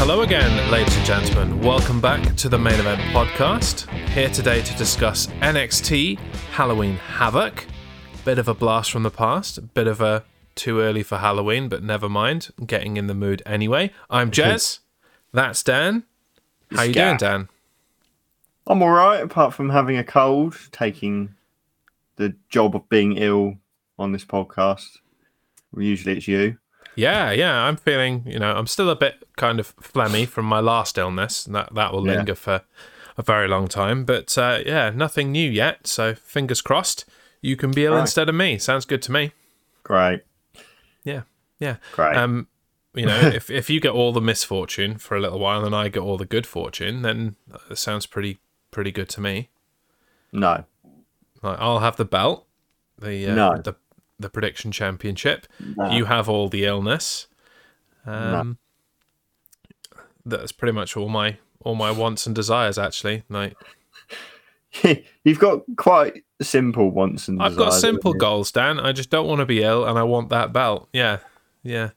Hello again, ladies and gentlemen. Welcome back to the main event podcast. Here today to discuss NXT Halloween Havoc. Bit of a blast from the past, bit of a too early for Halloween, but never mind. Getting in the mood anyway. I'm Jez. That's Dan. How you doing, Dan? I'm all right, apart from having a cold, taking the job of being ill on this podcast. Usually it's you. Yeah, yeah. I'm feeling, you know, I'm still a bit kind of phlegmy from my last illness, and that that will Yeah. linger for a very long time. But uh, yeah, nothing new yet. So fingers crossed, you can be ill Right. instead of me. Sounds good to me. Great, Yeah, yeah. great. Um, you know, if if you get all the misfortune for a little while and I get all the good fortune, then it sounds pretty pretty good to me. no, Like, I'll have the belt, the uh, No. the the prediction championship. No. You have all the illness. Um, That's pretty much all my all my wants and desires. Actually, like you've got quite simple wants and I've got simple goals, Dan. I just don't want to be ill, and I want that belt. Yeah, yeah,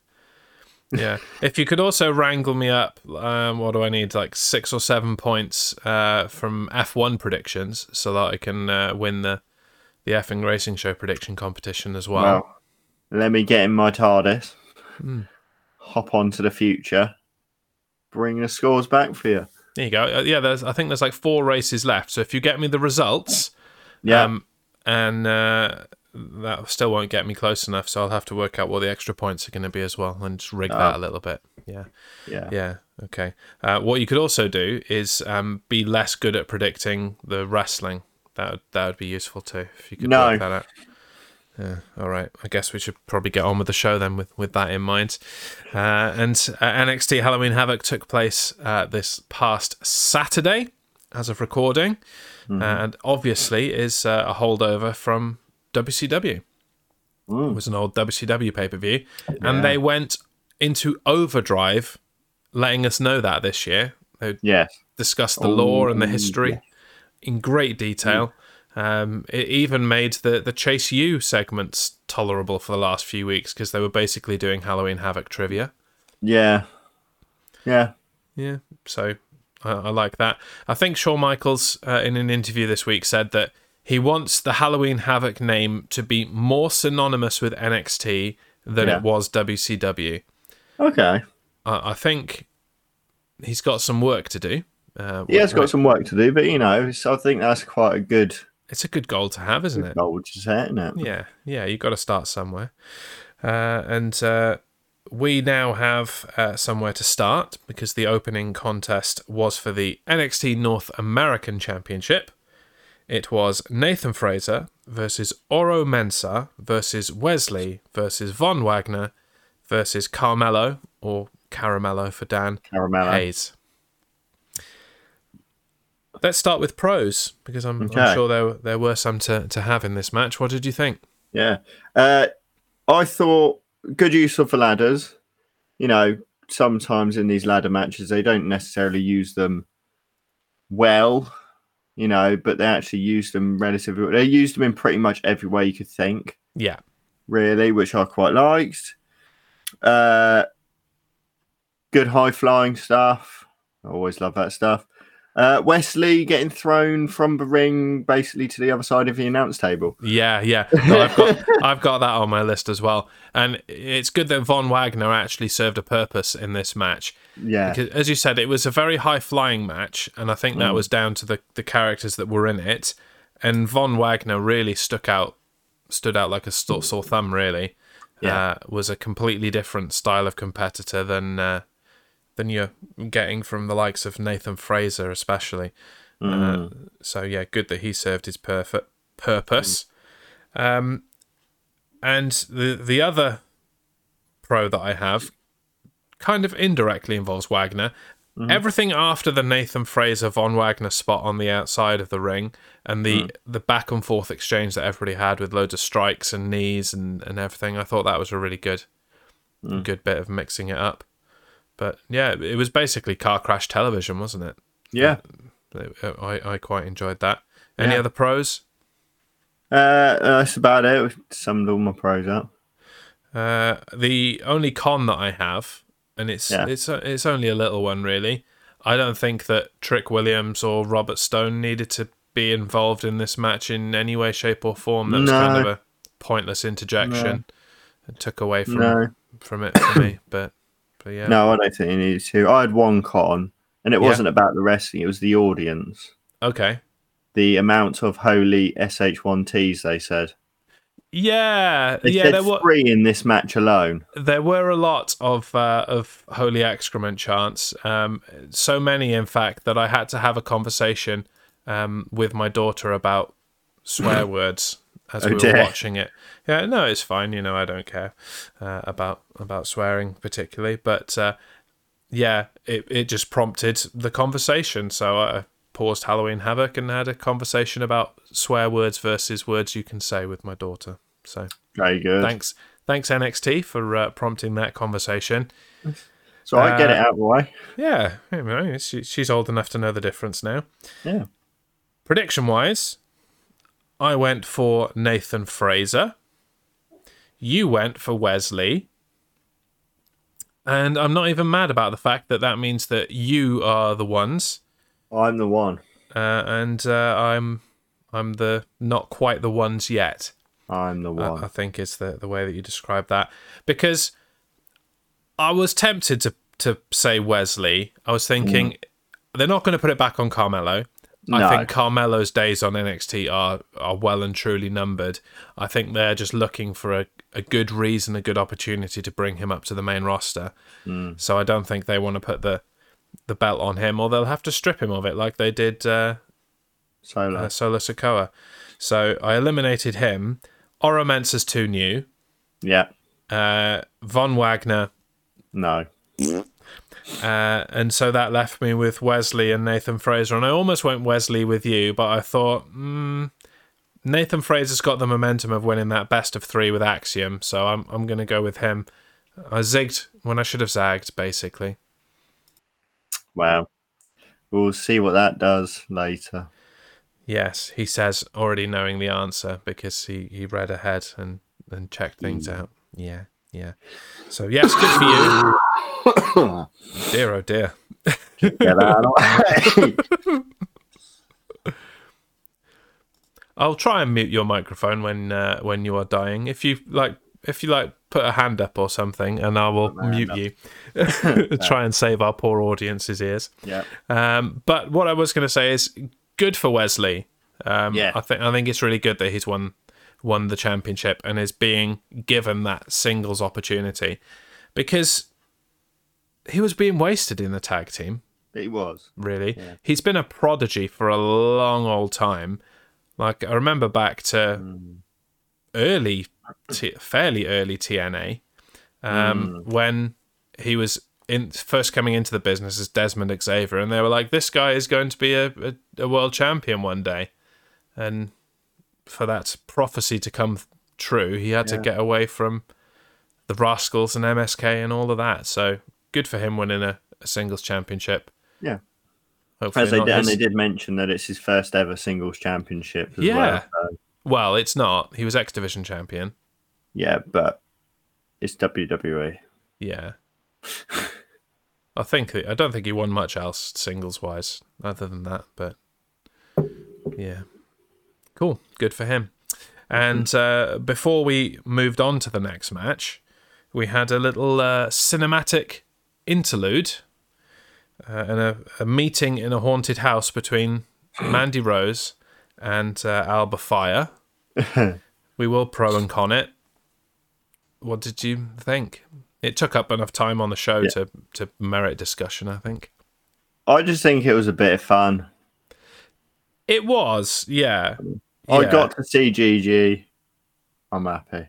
yeah. if you could also wrangle me up, um, what do I need? Like six or seven points uh, from F1 predictions, so that I can uh, win the the effing racing show prediction competition as well. Well, let me get in my TARDIS, Hmm. hop on to the future, bring the scores back for you. There you go. Uh, yeah, there's. I think there's like four races left. So if you get me the results, Yeah, um, and uh, that still won't get me close enough, so I'll have to work out what the extra points are going to be as well, and just rig that a little bit. Yeah, yeah, yeah. Okay. Uh, what you could also do is um, be less good at predicting the wrestling. That would, that would be useful too if you could No. work that out. Yeah. All right. I guess we should probably get on with the show then, with with that in mind. Uh, and uh, NXT Halloween Havoc took place uh, this past Saturday, as of recording, and obviously is uh, a holdover from WCW. It was an old WCW pay per view, and they went into overdrive, letting us know that this year. They yes, discussed the lore and the Oh, history in great detail. Um, it even made the, the Chase U segments tolerable for the last few weeks because they were basically doing Halloween Havoc trivia. yeah, yeah. Yeah, so I, I like that. I think Shawn Michaels, uh, in an interview this week, said that he wants the Halloween Havoc name to be more synonymous with NXT than Yeah. it was WCW. Okay, I think he's got some work to do. Uh, he has got some work to do, but you know, I think that's quite a good It's a good goal to have, isn't it? goal to set, isn't it? Yeah, yeah, you got to start somewhere. Uh, and uh, we now have uh, somewhere to start because the opening contest was for the NXT North American Championship. It was Nathan Frazer versus Oro Mensah versus Wes Lee versus Von Wagner versus Carmelo or Caramello for Dan Caramello. Hayes. Let's start with pros because I'm, I'm sure there there were some to, to have in this match. What did you think? Yeah. Uh, I thought good use of the ladders. You know, sometimes in these ladder matches, they don't necessarily use them well, you know, but they actually use them relatively. They used them in pretty much every way you could think, Yeah, really, which I quite liked. Uh, good high flying stuff. I always love that stuff. Uh, Wes Lee getting thrown from the ring basically to the other side of the announce table. yeah, yeah. No, I've got I've got that on my list as well, and it's good that Von Wagner actually served a purpose in this match. Yeah. Because, as you said, it was a very high flying match, and I think that Mm. was down to the the characters that were in it. And Von Wagner really stuck out, stood out like a st- sore thumb. Really, Yeah. uh, was a completely different style of competitor than uh, than you're getting from the likes of Nathan Frazer, especially. Uh, so yeah, good that he served his perfect purpose. Um, and the the other pro that I have kind of indirectly involves Wagner. Everything after the Nathan Frazer Von Wagner spot on the outside of the ring and the the back and forth exchange that everybody had with loads of strikes and knees and, and everything, I thought that was a really good good bit of mixing it up. But yeah, it was basically car crash television, wasn't it? Yeah. I, I quite enjoyed that. Any Yeah. other pros? Uh, that's about it. We've summed all my pros up. Uh, the only con that I have and it's Yeah. it's it's only a little one, really. I don't think that Trick Williams or Robert Stone needed to be involved in this match in any way, shape, or form. That was kind of a pointless interjection. It took away from No, from it for me, but but yeah, no, I don't think he needs to. I had one con, and it Yeah. wasn't about the wrestling; it was the audience. okay, The amount of holy SH1Ts they said. yeah, They yeah. said There were three in this match alone. there were a lot of uh, of holy excrement chants. Um, so many, in fact, that I had to have a conversation um, with my daughter about swear words as Oh, we were dear. watching it. Yeah, no, it's fine. You know, I don't care uh, about about swearing particularly, but uh, yeah, it it just prompted the conversation. So I paused Halloween Havoc and had a conversation about swear words versus words you can say with my daughter. So Very good. thanks, thanks NXT for uh, prompting that conversation. So I get Uh, it out of the way. Yeah, you know, she, she's old enough to know the difference now. Yeah. Prediction wise, I went for Nathan Frazer. You went for Wes Lee. And I'm not even mad about the fact that that means that you are the ones, I'm the one. uh, and uh, I'm I'm the not quite the ones yet. I'm the one. I think is the the way that you describe that because I was tempted to to say Wes Lee. I was thinking they're not going to put it back on Carmelo. I think Carmelo's days on NXT are are well and truly numbered. I think they're just looking for a, a good reason, a good opportunity to bring him up to the main roster. So I don't think they want to put the the belt on him, or they'll have to strip him of it, like they did uh, Solo. uh, Solo Sikoa. So I eliminated him. Oro Mensah's too new. yeah. Uh, Von Wagner. No. Uh, and so that left me with Wes Lee and Nathan Frazer. And I almost went Wes Lee with you, but I thought, mm, Nathan Frazer's got the momentum of winning that best of three with Axiom. So I'm, I'm going to go with him. I zigged when I should have zagged, basically. Well, we'll see what that does later. Yes, he says, already knowing the answer because he, he read ahead and, and checked things out. Yeah, yeah. So, yes, good for you. Dear, oh dear. Get out of. I'll try and mute your microphone when uh, when you are dying. If you like, if you like, put a hand up or something, and I will hand mute you. try and save our poor audience's ears. yeah. Um, but what I was going to say is good for Wes Lee. Um, Yeah. I think I think it's really good that he's won won the championship and is being given that singles opportunity because he was being wasted in the tag team He was. really. He's been a prodigy for a long old time. Like I remember back to early, t- fairly early TNA, um, when he was in first coming into the business as Dezmond Xavier, and they were like, "This guy is going to be a, a, a world champion one day," and for that prophecy to come true, he had to get away from the Rascals and MSK and all of that. So good for him winning a, a singles championship. Yeah. Hopefully As they did, and they did mention that it's his first ever singles championship as Yeah. well. So, Well, it's not. He was X Division champion. yeah, but it's. WWE. Yeah. I think I don't think he won much else singles wise other than that, but yeah. Cool. Good for him. And uh, before we moved on to the next match, we had a little uh, cinematic interlude uh, and a, a meeting in a haunted house between Mandy Rose and uh, Alba Fire. we will pro and con it. What did you think? It took up enough time on the show Yeah. to to merit discussion. I think I just think it was a bit of fun. It was. Yeah, I Yeah. got to see Gigi. I'm happy.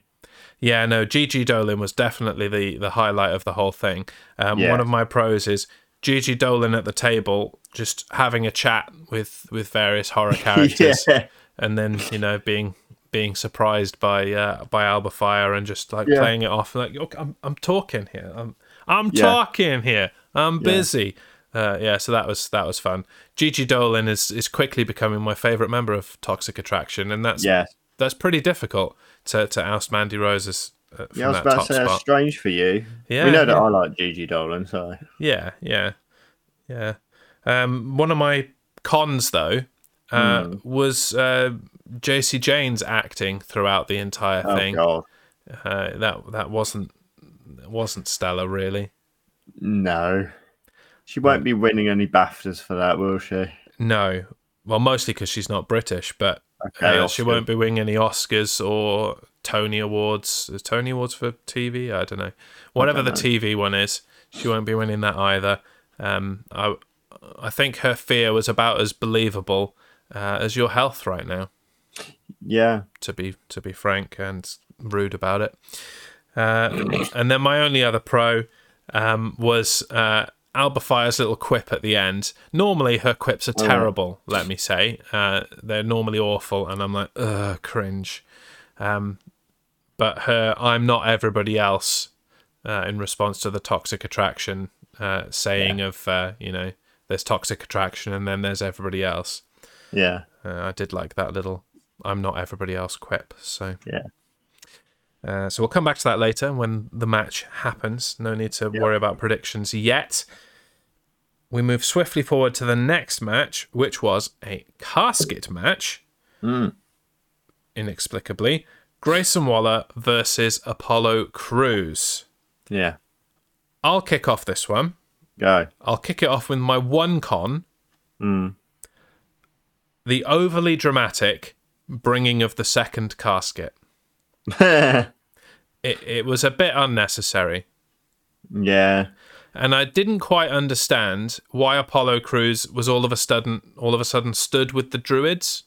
Yeah, no, Gigi Dolin was definitely the the highlight of the whole thing. Um, Yeah. One of my pros is Gigi Dolin at the table, just having a chat with with various horror characters, yeah. and then you know being being surprised by uh, by Alba Fire and just like Yeah. playing it off like "Look, I'm I'm talking here, I'm I'm talking here, I'm busy. Uh, yeah, so that was that was fun. Gigi Dolin is is quickly becoming my favorite member of Toxic Attraction, and that's Yeah. that's pretty difficult to, to oust Mandy Rose as, uh, Yeah, I was that about to say that's strange for you. Yeah, we know that yeah. I like Gigi Dolin, so Yeah, yeah, yeah. Um, one of my cons, though, uh, Hmm. was uh, Jacy Jayne's acting throughout the entire thing. oh thing. god, Uh, that that wasn't wasn't stellar, really. no, she won't be winning any Baftas for that, will she? No, well, mostly because she's not British, but Okay, uh, she won't be winning any Oscars or Tony Awards. Is Tony Awards for TV? I don't know. Whatever the know. TV one is, she won't be winning that either. Um, I I think her fear was about as believable uh, as your health right now. Yeah, to be to be frank and rude about it. Uh, and then my only other pro um, was uh, Alba Fire's little quip at the end. Normally her quips are terrible, let me say. Uh, they're normally awful, and I'm like, ugh, cringe. Um, but her "I'm not everybody else" uh, in response to the toxic attraction uh, saying of uh, you know there's toxic attraction and then there's everybody else. yeah, Uh, I did like that little "I'm not everybody else" quip. So yeah. Uh, so we'll come back to that later when the match happens. No need to worry about predictions yet. We move swiftly forward to the next match, which was a casket match. Inexplicably, Grayson Waller versus Apollo Crews. Yeah, I'll kick off this one. go. I'll kick it off with my one con. Mm. The overly dramatic bringing of the second casket. Yeah, It, it was a bit unnecessary. yeah, and I didn't quite understand why Apollo Crews was all of a sudden all of a sudden stood with the druids.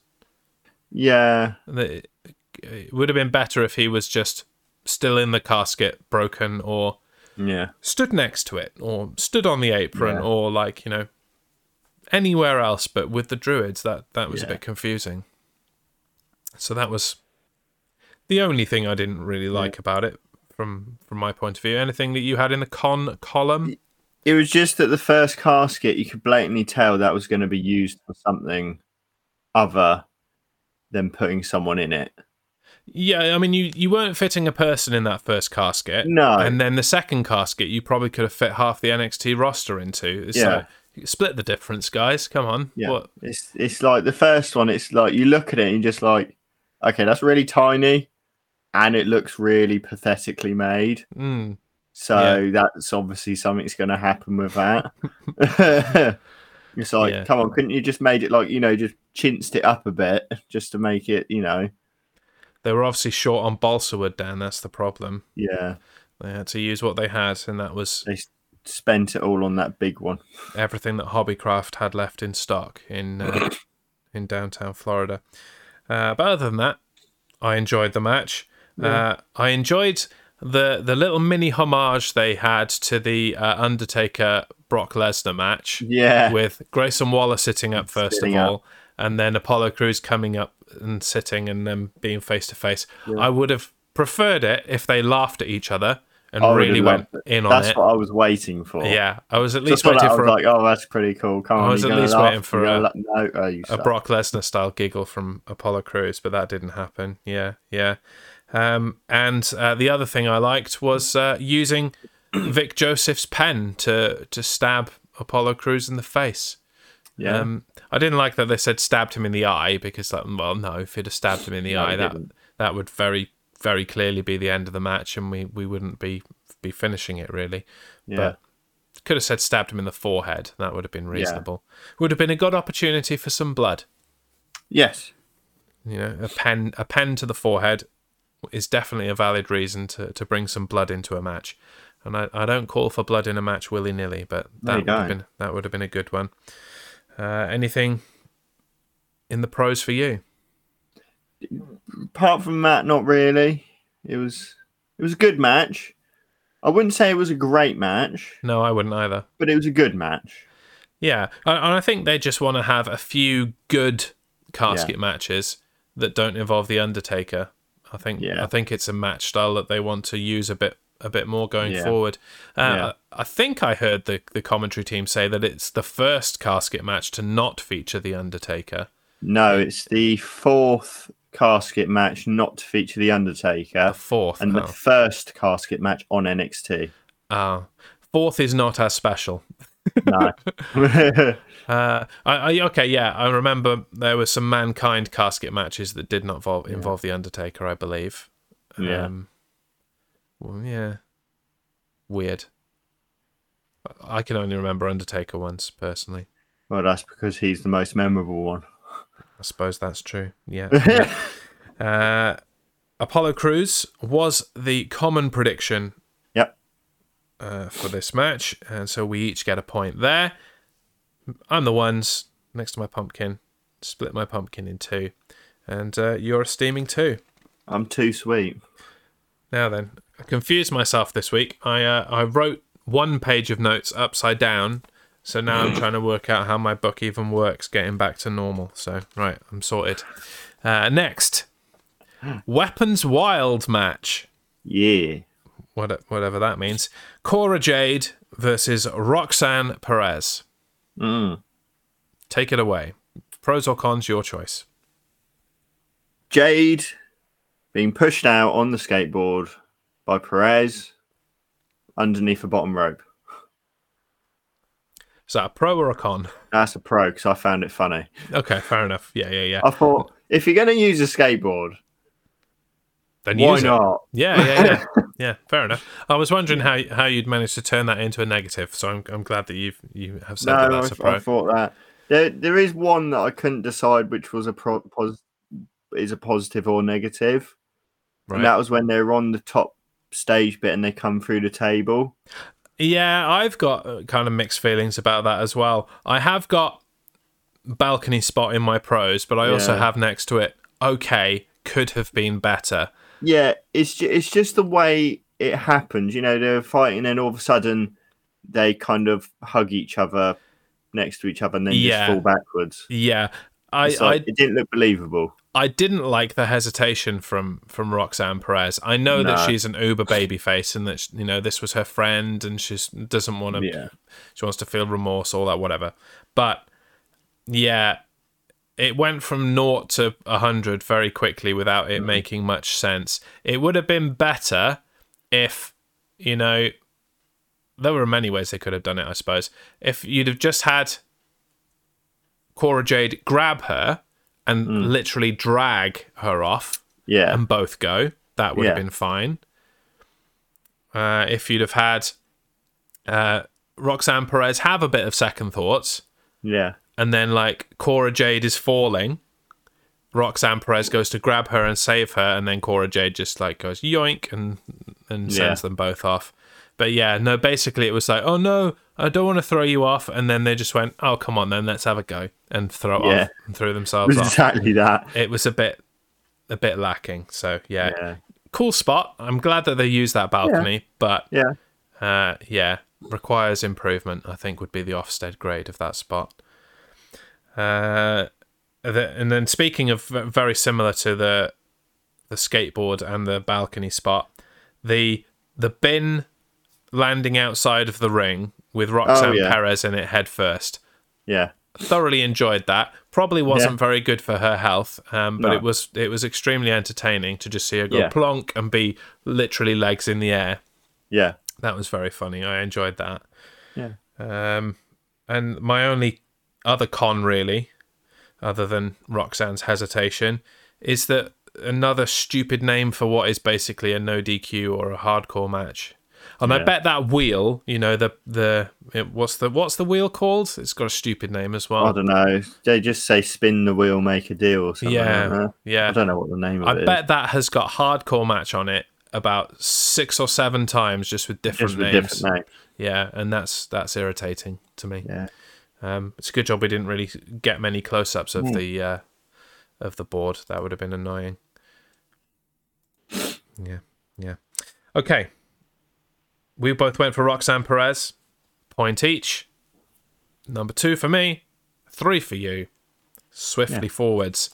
yeah, It would have been better if he was just still in the casket, broken, or yeah, stood next to it, or stood on the apron, Yeah. or like you know anywhere else, but with the druids. That that was a bit confusing. So that was the only thing I didn't really like about it from from my point of view. Anything that you had in the con column? It was just that the first casket, you could blatantly tell that was going to be used for something other than putting someone in it. Yeah, I mean, you, you weren't fitting a person in that first casket. No. And then the second casket, you probably could have fit half the NXT roster into. It's Yeah. like, split the difference, guys. Come on. Yeah, What? it's it's like the first one. It's like you look at it and you're just like, okay, that's really tiny, and it looks really pathetically made. Mm, So that's obviously something's going to happen with that. it's like, Yeah. come on, couldn't you just made it like you know, just chinced it up a bit just to make it, you know, they were obviously short on balsa wood, Dan. That's the problem. yeah. They had to use what they had, and that was They spent it all on that big one. everything that Hobbycraft had left in stock in uh, in downtown Florida. Uh, but other than that, I enjoyed the match. Uh, I enjoyed the the little mini homage they had to the uh, Undertaker Brock Lesnar match. Yeah, with Grayson Waller sitting up first Sitting of up. all, and then Apollo Crews coming up and sitting and then being face to face. I would have preferred it if they laughed at each other and I really went in on that's it. what I was waiting for. Yeah, I was at Just least for that, waiting I for was a, like, oh, that's pretty cool. Come on, was you at least laugh? waiting for a- la- no, oh, a. Brock Lesnar style giggle from Apollo Crews, but that didn't happen. Yeah, yeah. Um, and uh, the other thing I liked was uh, using Vic Joseph's pen to to stab Apollo Crews in the face. yeah, Um, I didn't like that they said stabbed him in the eye because, like, well, no, if he'd have stabbed him in the No, eye, that didn't. that would very very clearly be the end of the match, and we, we wouldn't be be finishing it really. yeah. But could have said stabbed him in the forehead. That would have been reasonable. Would have been a good opportunity for some blood. yes, You know, a pen a pen to the forehead is definitely a valid reason to, to bring some blood into a match. And I, I don't call for blood in a match willy nilly, but that would have been that would have been a good one. Uh, anything in the pros for you? apart from that, not really. It was it was a good match. I wouldn't say it was a great match, No, I wouldn't either. but it was a good match. Yeah, and and I think they just want to have a few good casket matches that don't involve the Undertaker. I think Yeah. I think it's a match style that they want to use a bit a bit more going Yeah. forward. Uh, Yeah. I think I heard the the commentary team say that it's the first casket match to not feature the Undertaker. No, it's the fourth casket match not to feature the Undertaker, The fourth. and oh. the first casket match on NXT. Oh. Fourth is not as special. No. Uh, I, I okay, yeah, I remember there were some mankind casket matches that did not involve, involve the Undertaker, I believe. Yeah. Um, well, yeah. Weird. I- can only remember Undertaker once personally. well, that's because he's the most memorable one. I suppose that's true. Yeah. uh, Apollo Crews was the common prediction. Uh, for this match, and so we each get a point there. I'm the ones next to my pumpkin. Split my pumpkin in two, and uh, you're a steaming two. I'm too sweet. Now then, I confused myself this week. I uh, I wrote one page of notes upside down, so now I'm trying to work out how my book even works, getting back to normal. So right, I'm sorted. Uh, next, weapons wild match. Yeah. What, whatever that means. Cora Jade versus Roxanne Perez. Mm. Take it away. Pros or cons, your choice. Jade being pushed out on the skateboard by Perez underneath a bottom rope. Is that a pro or a con? That's a pro because I found it funny. Okay, fair enough. Yeah, yeah, yeah. I thought if you're going to use a skateboard, Then why use it. not? Yeah, yeah, yeah. yeah, fair enough. I was wondering how how you'd managed to turn that into a negative, so I'm I'm glad that you've you have said that No, that's a I, pro. I thought that. There, there is one that I couldn't decide which was a pro, pos, is a positive or negative, right. and that was when they were on the top stage bit and they come through the table. Yeah, I've got uh, kind of mixed feelings about that as well. I have got balcony spot in my pros, but I also have next to it. Okay, could have been better. Yeah, it's ju- it's just the way it happens. You know, they're fighting, and all of a sudden they kind of hug each other next to each other, and then Yeah. just fall backwards. Yeah, I like, it didn't look believable. I I didn't like the hesitation from from Roxanne Perez. I know that she's an uber baby face and that you know this was her friend and she doesn't want to. Yeah. She wants to feel remorse, all that, whatever. But yeah, it went from naught to a hundred very quickly without it making much sense. It would have been better if you know there were many ways they could have done it. I suppose if you'd have just had Cora Jade grab her and literally drag her off Yeah, and both go, that would have been fine. Uh, if you'd have had uh, Roxanne Perez have a bit of second thoughts, yeah, and then like Cora Jade is falling, Roxanne Perez goes to grab her and save her, and then Cora Jade just like goes yoink and and sends Yeah. them both off. But yeah, no, basically it was like, oh no, I don't want to throw you off, and then they just went, oh come on, then let's have a go and throw Yeah. off and threw themselves was off. exactly that. It was a bit, a bit lacking. So yeah, Yeah, cool spot. I'm glad that they used that balcony, but yeah, uh, yeah, requires improvement. I think would be the Ofsted grade of that spot. Uh, and then speaking of very similar to the the skateboard and the balcony spot, the the bin landing outside of the ring with Roxanne yeah. Perez in it head first. yeah, Thoroughly enjoyed that. Probably wasn't Yeah. very good for her health, um, but No. it was it was extremely entertaining to just see her go Yeah. plonk and be literally legs in the air. yeah, That was very funny. I enjoyed that. yeah. Um, and my only other con, really, other than Roxanne's hesitation, is that another stupid name for what is basically a no DQ or a hardcore match. And I bet that wheel, you know, the the it, what's the what's the wheel called? It's got a stupid name as well. I don't know. They just say spin the wheel, make a deal, or something. Yeah, like yeah. I don't know what the name of I it is. bet that has got hardcore match on it about six or seven times, just with different Just with names. different names. Yeah, and that's that's irritating to me. Yeah, Um, it's a good job we didn't really get many close-ups of the uh, of the board. That would have been annoying. Yeah, yeah. Okay, we both went for Roxanne Perez. Point each. Number two for me, three for you. Swiftly Yeah. forwards.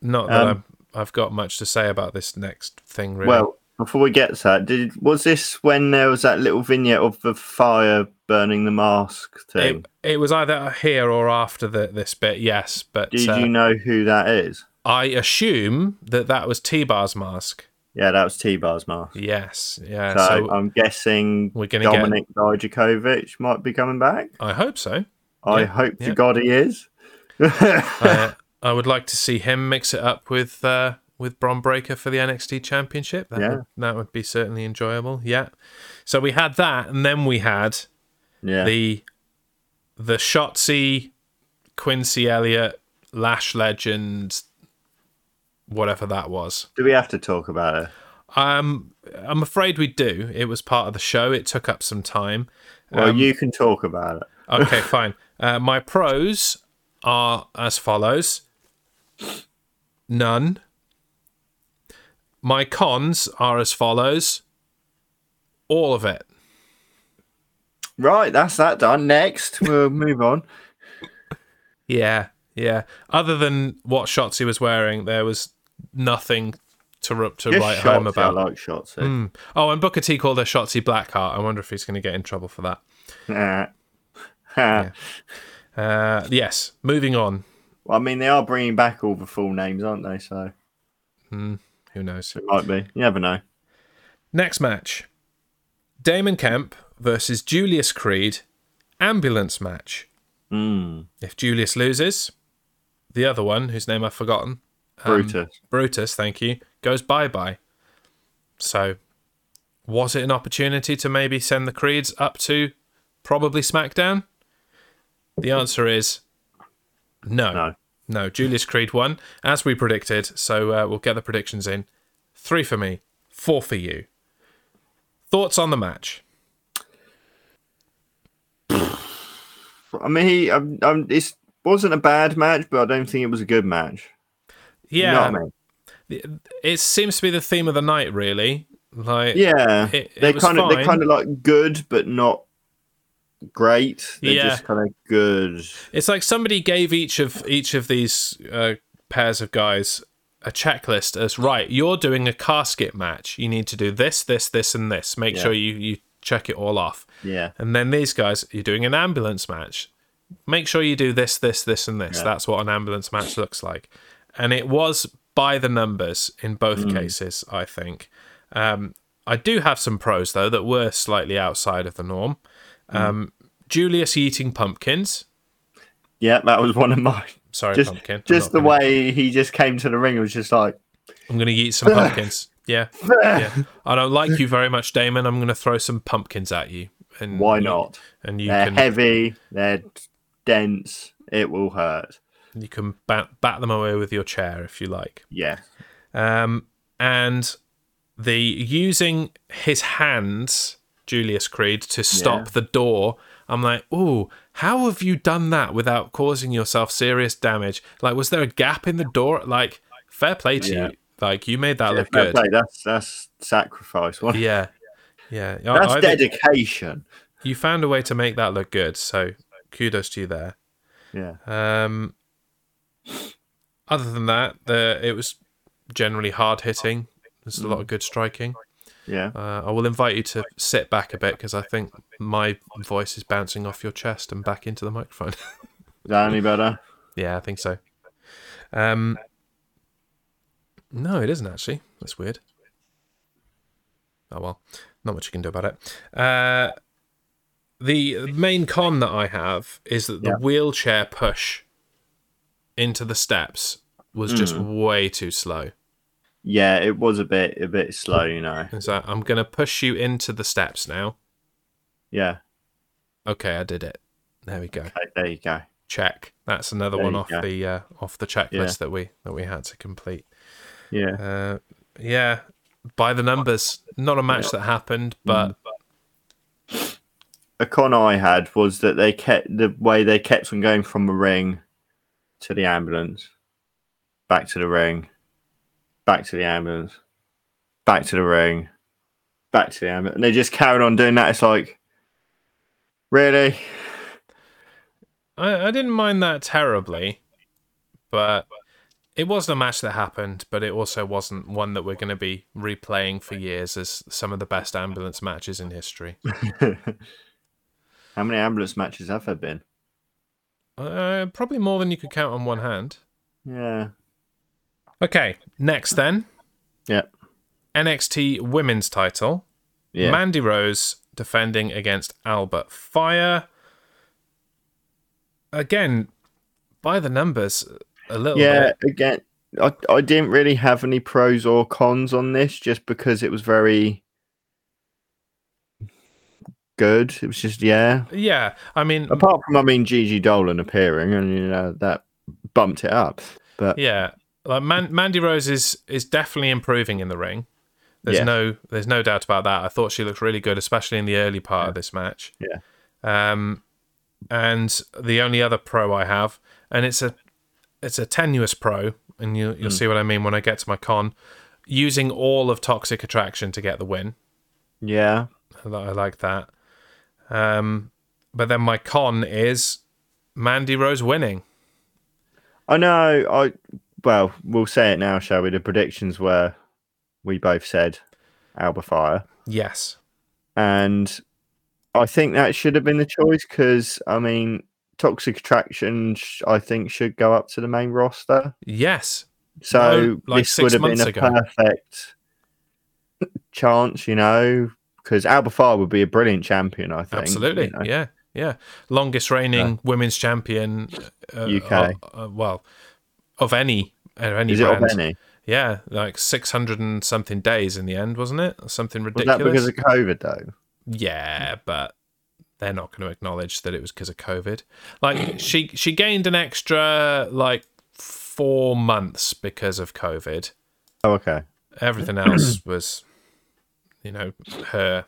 Not that Um, I'm, I've got much to say about this next thing. Really. Well, before we get to that, did was this when there was that little vignette of the fire burning the mask thing? it, it was either here or after the, this bit. Yes, but Did uh, you know who that is? I assume that that was T Bar's mask. Yeah, that was T Bar's mask. Yes, yeah. So, So, I'm guessing we're gonna get- Dominik Dijakovic might be coming back. I hope so. I Yeah, hope yeah. to God he is. uh, I would like to see him mix it up with uh, with Bron Breaker for the NXT Championship. That, Yeah. would, that would be certainly enjoyable. Yeah. So we had that, and then we had yeah. the the Shotzi, Quincy Elliott, Lash Legend, whatever that was. Do we have to talk about it? Um, I'm afraid we do. It was part of the show. It took up some time. Well, Um, you can talk about it. Okay, fine. Uh, my pros are as follows none. My cons are as follows all of it. Right, that's that done. Next, we'll move on. Yeah, yeah. Other than what Shotzi was wearing, there was nothing to, to Just write home about. I like shots. Hmm. Oh, and Booker T called her Shotzi Blackheart. I wonder if he's going to get in trouble for that. yeah. Uh, yes, moving on. Well, I mean, they are bringing back all the full names, aren't they? So Who knows? it might be. You never know. Next match Damon Kemp versus Julius Creed, ambulance match. Mm, If Julius loses, the other one, whose name I've forgotten, um, Brutus. Brutus, thank you, goes bye bye. So, was it an opportunity to maybe send the Creeds up to probably SmackDown? The answer is no. No. No, Julius Creed won, as we predicted. So uh, we'll get the predictions in. Three for me, four for you. Thoughts on the match? I mean, he. Um, um, it wasn't a bad match, but I don't think it was a good match. You know Yeah, what I mean? it seems to be the theme of the night, really. Like, Yeah, it- it they was kind of they're kind of like good, but not great. They're Yeah. just kind of good. it's like somebody gave each of each of these uh, pairs of guys a checklist as right. You're doing a casket match. You need to do this, this, this, and this. Make Yeah. sure you you check it all off. Yeah, And then these guys, you're doing an ambulance match. Make sure you do this, this, this, and this. Yeah. That's what an ambulance match looks like. And it was by the numbers in both Mm. cases, I think. Um, I do have some pros, though, that were slightly outside of the norm. Um, Julius eating pumpkins. yeah, that was one of mine. Sorry, Just, pumpkin. Just the gonna- way he just came to the ring was just like, I'm going to eat some pumpkins. Yeah. Yeah. I don't like you very much, Damon. I'm going to throw some pumpkins at you. And why you- not? And you They're can heavy. They're dense. It will hurt. you can bat, bat them away with your chair if you like. Yeah, Um, and the using his hands, Julius Creed, to stop Yeah. the door. I'm like, ooh, how have you done that without causing yourself serious damage? Like, was there a gap in the door? Like, fair play to Yeah. you. Like, you made that Yeah, look fair good. play. That's that's sacrifice. What- Yeah, yeah. That's I dedication. you found a way to make that look good. So, kudos to you there. Yeah. Um, other than that, the it was generally hard hitting. There's a lot of good striking. Yeah. Uh, I will invite you to sit back a bit because I think my voice is bouncing off your chest and back into the microphone. Is that any better? yeah, I think so. Um, no, it isn't actually. That's weird. Oh well, not much you can do about it. Uh, the main con that I have is that the Yeah. wheelchair push into the steps was just Hmm. way too slow. Yeah, it was a bit a bit slow, you know. So I'm gonna push you into the steps now? Yeah. Okay, I did it. There we go. Okay, there you go. check. That's another There one off go. the uh, off the checklist Yeah. that we that we had to complete. Yeah. Uh, yeah, by the numbers, not a match that happened, Mm. but a con I had was that they kept the way they kept on going from the ring to the ambulance, back to the ring, back to the ambulance, back to the ring, back to the ambulance. And they just carried on doing that. It's like, really? I, I didn't mind that terribly. But it wasn't a match that happened, but it also wasn't one that we're going to be replaying for years as some of the best ambulance matches in history. How many ambulance matches have there been? Uh, probably more than you could count on one hand. Yeah. Okay, next then. Yeah. NXT Women's title. Yeah. Mandy Rose defending against Albert Fire. Again, by the numbers, a little yeah, bit. again, I, I didn't really have any pros or cons on this just because it was very good. It was just, yeah. Yeah, I mean, Apart from, I mean, Gigi Dolin appearing and, you know, that bumped it up. But yeah, like Man- Mandy Rose is is definitely improving in the ring. There's Yeah. no there's no doubt about that. I thought she looked really good, especially in the early part of this match. Yeah. Um, and the only other pro I have, and it's a it's a tenuous pro, and you you'll see what I mean when I get to my con. Using all of Toxic Attraction to get the win. yeah, I I like that. Um, but then my con is Mandy Rose winning. I know. I well, we'll say it now, shall we? The predictions were we both said Alba Fire, Yes. and I think that should have been the choice because I mean, Toxic Attraction, I think, should go up to the main roster. Yes. So No, like this would have been a ago. perfect chance, you know, because Alba Fire would be a brilliant champion. I think Absolutely. you know. Yeah. Yeah. Longest reigning women's champion. Uh, UK. uh, uh, well, of any uh, any Is it brand. of any? Yeah, like six hundred and something days in the end, wasn't it? Something ridiculous. Was that because of COVID though? Yeah, but they're not going to acknowledge that it was because of COVID. Like she she gained an extra like four months because of COVID. Oh, okay. Everything else was, you know, her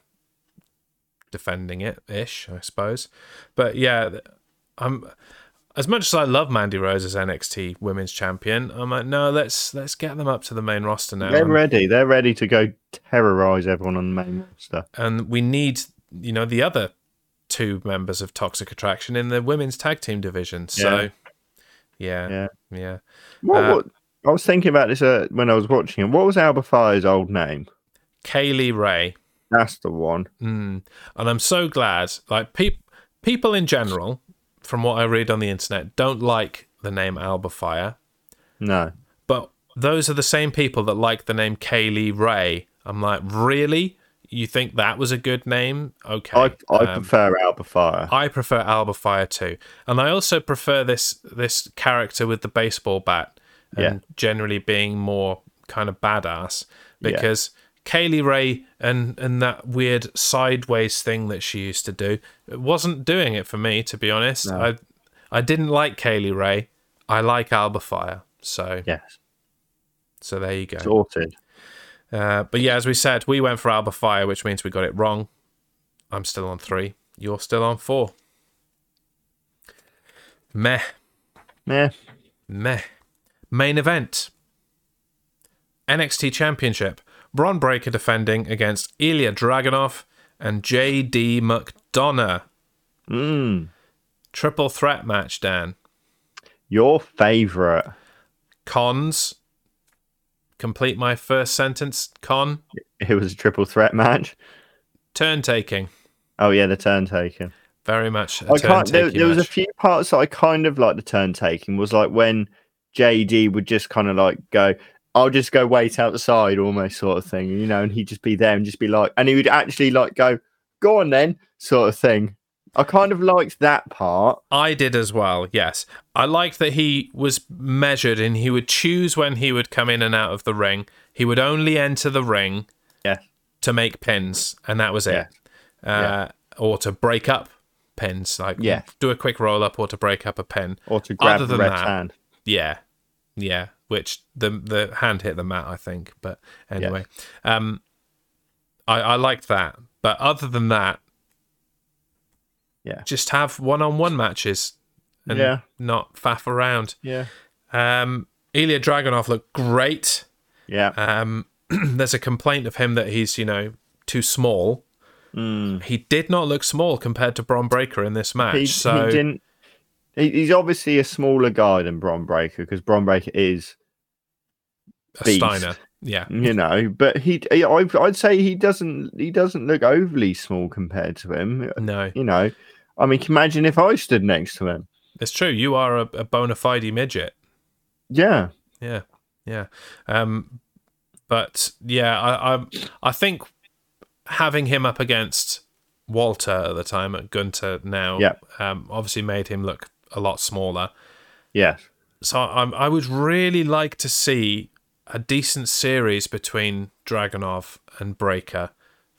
defending it ish, I suppose. But yeah, I'm as much as I love Mandy Rose as NXT Women's Champion. I'm like, no, let's let's get them up to the main roster now. They're And- ready. They're ready to go terrorize everyone on the main roster. and we need you know the other two members of Toxic Attraction in the women's tag team division. So yeah, Yeah. yeah. What, Uh, what? I was thinking about this uh, when I was watching it. What was Alba Fire's old name? Kay Lee Ray, That's the one. mm. and I'm so glad. Like peop people in general, from what I read on the internet, don't like the name Alba Fire, No. but those are the same people that like the name Kay Lee Ray. I'm like, really? You think that was a good name? Okay. I, I um, prefer Alba Fire. I prefer Alba Fire too, and I also prefer this this character with the baseball bat and Yeah. generally being more kind of badass Yeah. Kay Lee Ray and and that weird sideways thing that she used to do it wasn't doing it for me to be honest. No. I I didn't like Kay Lee Ray. I like Alba Fire, so yes. so there you go. Sorted. Uh, but yeah, as we said, we went for Alba Fire, which means we got it wrong. I'm still on three. You're still on four. Meh. Meh. Meh. Main event NXT Championship. Bron Breaker defending against Ilja Dragunov and JD McDonagh. Mm. Triple threat match, Dan. Your favorite. Cons. Complete my first sentence. Con. It was a triple threat match. Turn taking. Oh yeah, the turn taking. Very much a I can't. There, there was a few parts that I kind of like the turn taking. Was like when JD would just kind of like go, "I'll just go wait outside," almost sort of thing, you know, and he'd just be there and just be like, and he would actually like go, "Go on then," sort of thing. I kind of liked that part. I did as well, yes. I liked that he was measured and he would choose when he would come in and out of the ring. He would only enter the ring Yeah. to make pins, and that was it. Yeah. Uh, Or to break up pins, like Yeah. do a quick roll up or to break up a pin. Or to grab Other the than red that- hand. Yeah, yeah. Which the the hand hit the mat, I think. But anyway, um, I I liked that. But other than that, Yeah. just have one on one matches and Yeah. not faff around. Yeah. Um, Ilja Dragunov looked great. Yeah. Um, there's a complaint of him that he's, you know, too small. Mm. He did not look small compared to Bron Breaker in this match. He, so he didn't. He, he's obviously a smaller guy than Bron Breaker because Bron Breaker is, a beast. Steiner, yeah, you know, but he. I, I'd say he doesn't. He doesn't look overly small compared to him. no, You know, I mean, can imagine if I stood next to him. it's true. You are a, a bona fide midget. Yeah, Yeah, Yeah. Um, but yeah, I, I I think having him up against Walter at the time at Gunther now, Yeah. um, obviously made him look a lot smaller. Yes. So I, I would really like to see a decent series between Dragunov and Breaker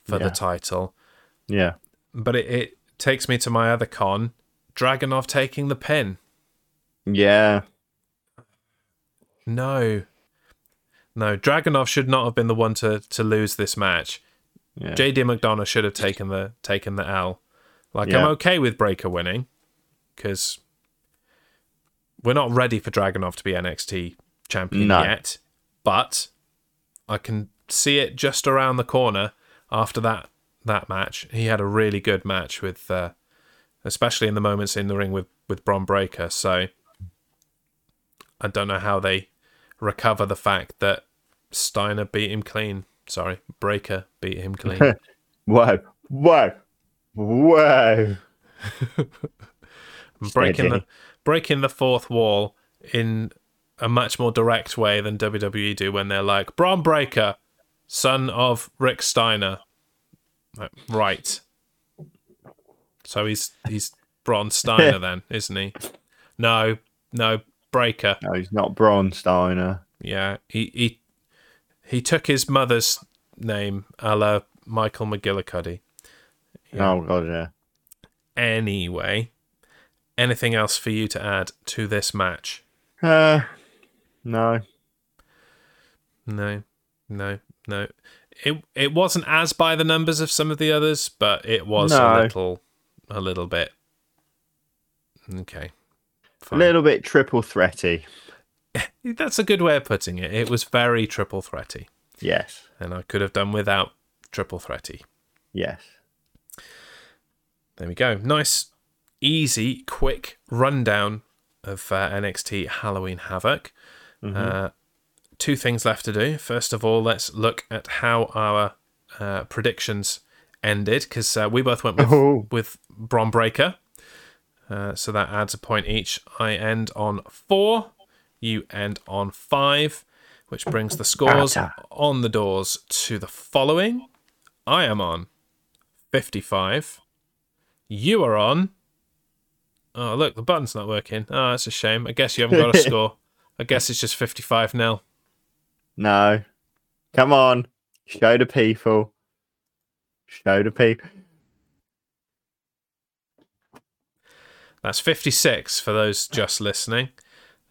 for Yeah. the title. Yeah. But it, it takes me to my other con Dragunov taking the pin. Yeah. No. No, Dragunov should not have been the one to, to lose this match. Yeah. JD McDonagh should have taken the taken the L. Like Yeah. I'm okay with Breaker winning because we're not ready for Dragunov to be NXT champion No. yet, but I can see it just around the corner after that that match. He had a really good match with, uh, especially in the moments in the ring with with Bron Breaker. So I don't know how they recover the fact that Steiner beat him clean. Sorry, Breaker beat him clean. Whoa. Whoa. Whoa. breaking the breaking the fourth wall in a much more direct way than WWE do when they're like Bron Breaker, son of Rick Steiner. Like, right. So he's he's Braun Steiner then, isn't he? No, no, Breaker. No, he's not Braun Steiner. Yeah, he he he took his mother's name, a la Michael McGillicuddy. Yeah. Oh god, yeah. Anyway, anything else for you to add to this match? Uh, no. No, no, no. It it wasn't as by the numbers of some of the others, but it was a little, a little bit. Okay, A little bit triple threaty. That's a good way of putting it. It was very triple threaty, Yes. and I could have done without triple threaty. Yes. There we go. Nice, easy, quick rundown of uh, NXT Halloween Havoc. Uh, two things left to do. First of all, let's look at how our uh, predictions ended because uh, we both went with, Oh. with Bron Breaker. Uh, so that adds a point each. I end on four, you end on five, which brings the scores on the doors to the following. I am on 55. You are on. Oh, look, the button's not working. Oh, that's a shame. I guess you haven't got a score. I guess it's just 55 nil. No. Come on. Show the people. Show the people. That's 56 for those just listening.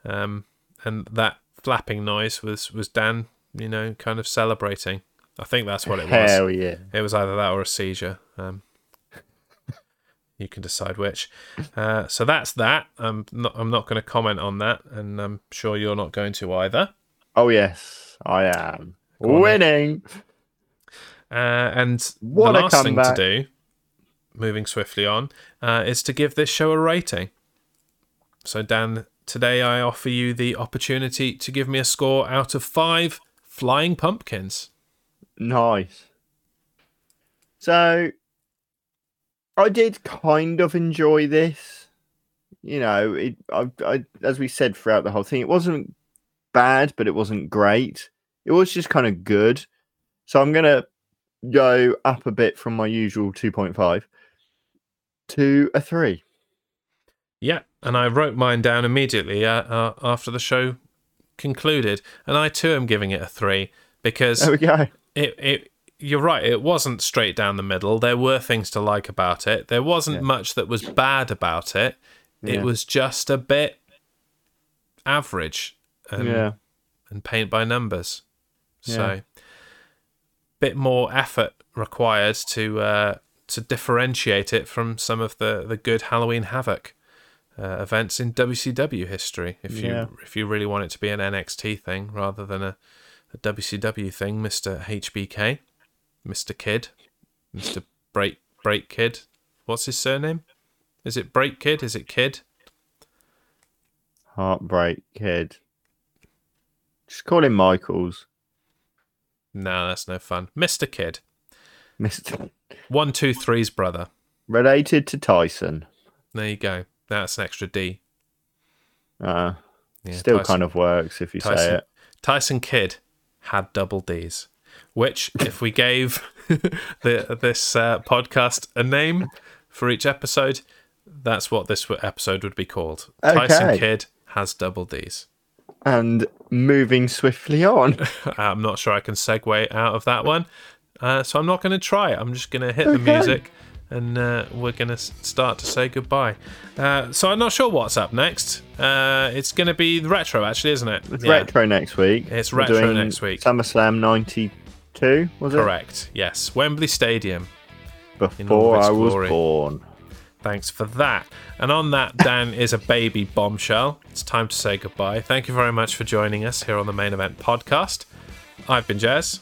Um, and that flapping noise was, was Dan, you know, kind of celebrating. I think that's what it was. Hell yeah. It was either that or a seizure. Um, you can decide which. Uh, so that's that. I'm not. I'm not going to comment on that, and I'm sure you're not going to either. Oh yes, I am. Go. Winning. Uh, and What the last thing to do, moving swiftly on, uh, is to give this show a rating. So Dan, today I offer you the opportunity to give me a score out of five flying pumpkins. Nice. So, I did kind of enjoy this. You know, it. I, I, as we said throughout the whole thing, it wasn't bad, but it wasn't great. It was just kind of good. So I'm gonna go up a bit from my usual 2.5 to a three. Yeah, and I wrote mine down immediately uh, uh, after the show concluded, and I too am giving it a three because There we go. it it you're right it wasn't straight down the middle there were things to like about it there wasn't Yeah. much that was bad about it it was just a bit average and, yeah. and paint by numbers so Yeah. bit more effort required to uh, to differentiate it from some of the the good Halloween Havoc uh, events in WCW history if you Yeah. if you really want it to be an NXT thing rather than a, a WCW thing Mr HBK Mr Kid Mr Break Break Kid what's his surname is it Break Kid is it Kid Heartbreak Kid. Just call him Michaels. no that's no fun Mr Kid Mr. one two three's brother Related to Tyson. there you go that's an extra D Uh, yeah, still Tyson- kind of works if you say Tyson, it. Tyson Kidd had double D's, which, if we gave the, this uh, podcast a name for each episode, that's what this episode would be called. Okay. Tyson Kidd has double D's. And moving swiftly on. I'm not sure I can segue out of that one. Uh, so I'm not going to try it. I'm just going to hit the music and uh, we're going to start to say goodbye. Uh, so I'm not sure what's up next. Uh, it's going to be retro, actually, isn't it? It's Yeah. retro next week. It's retro next week. SummerSlam 92, was it? Correct. Yes. Wembley Stadium. Before I was glory. born. Thanks for that. And on that, Dan is a baby bombshell. It's time to say goodbye. Thank you very much for joining us here on the Main Event Podcast. I've been Jez.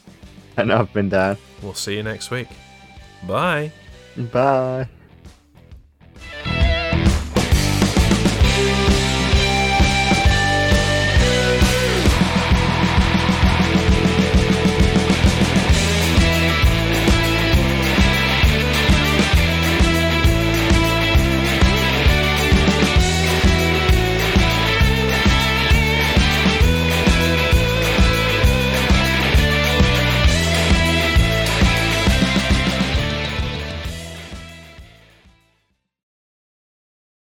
And I've been Dan. We'll see you next week. Bye. Bye.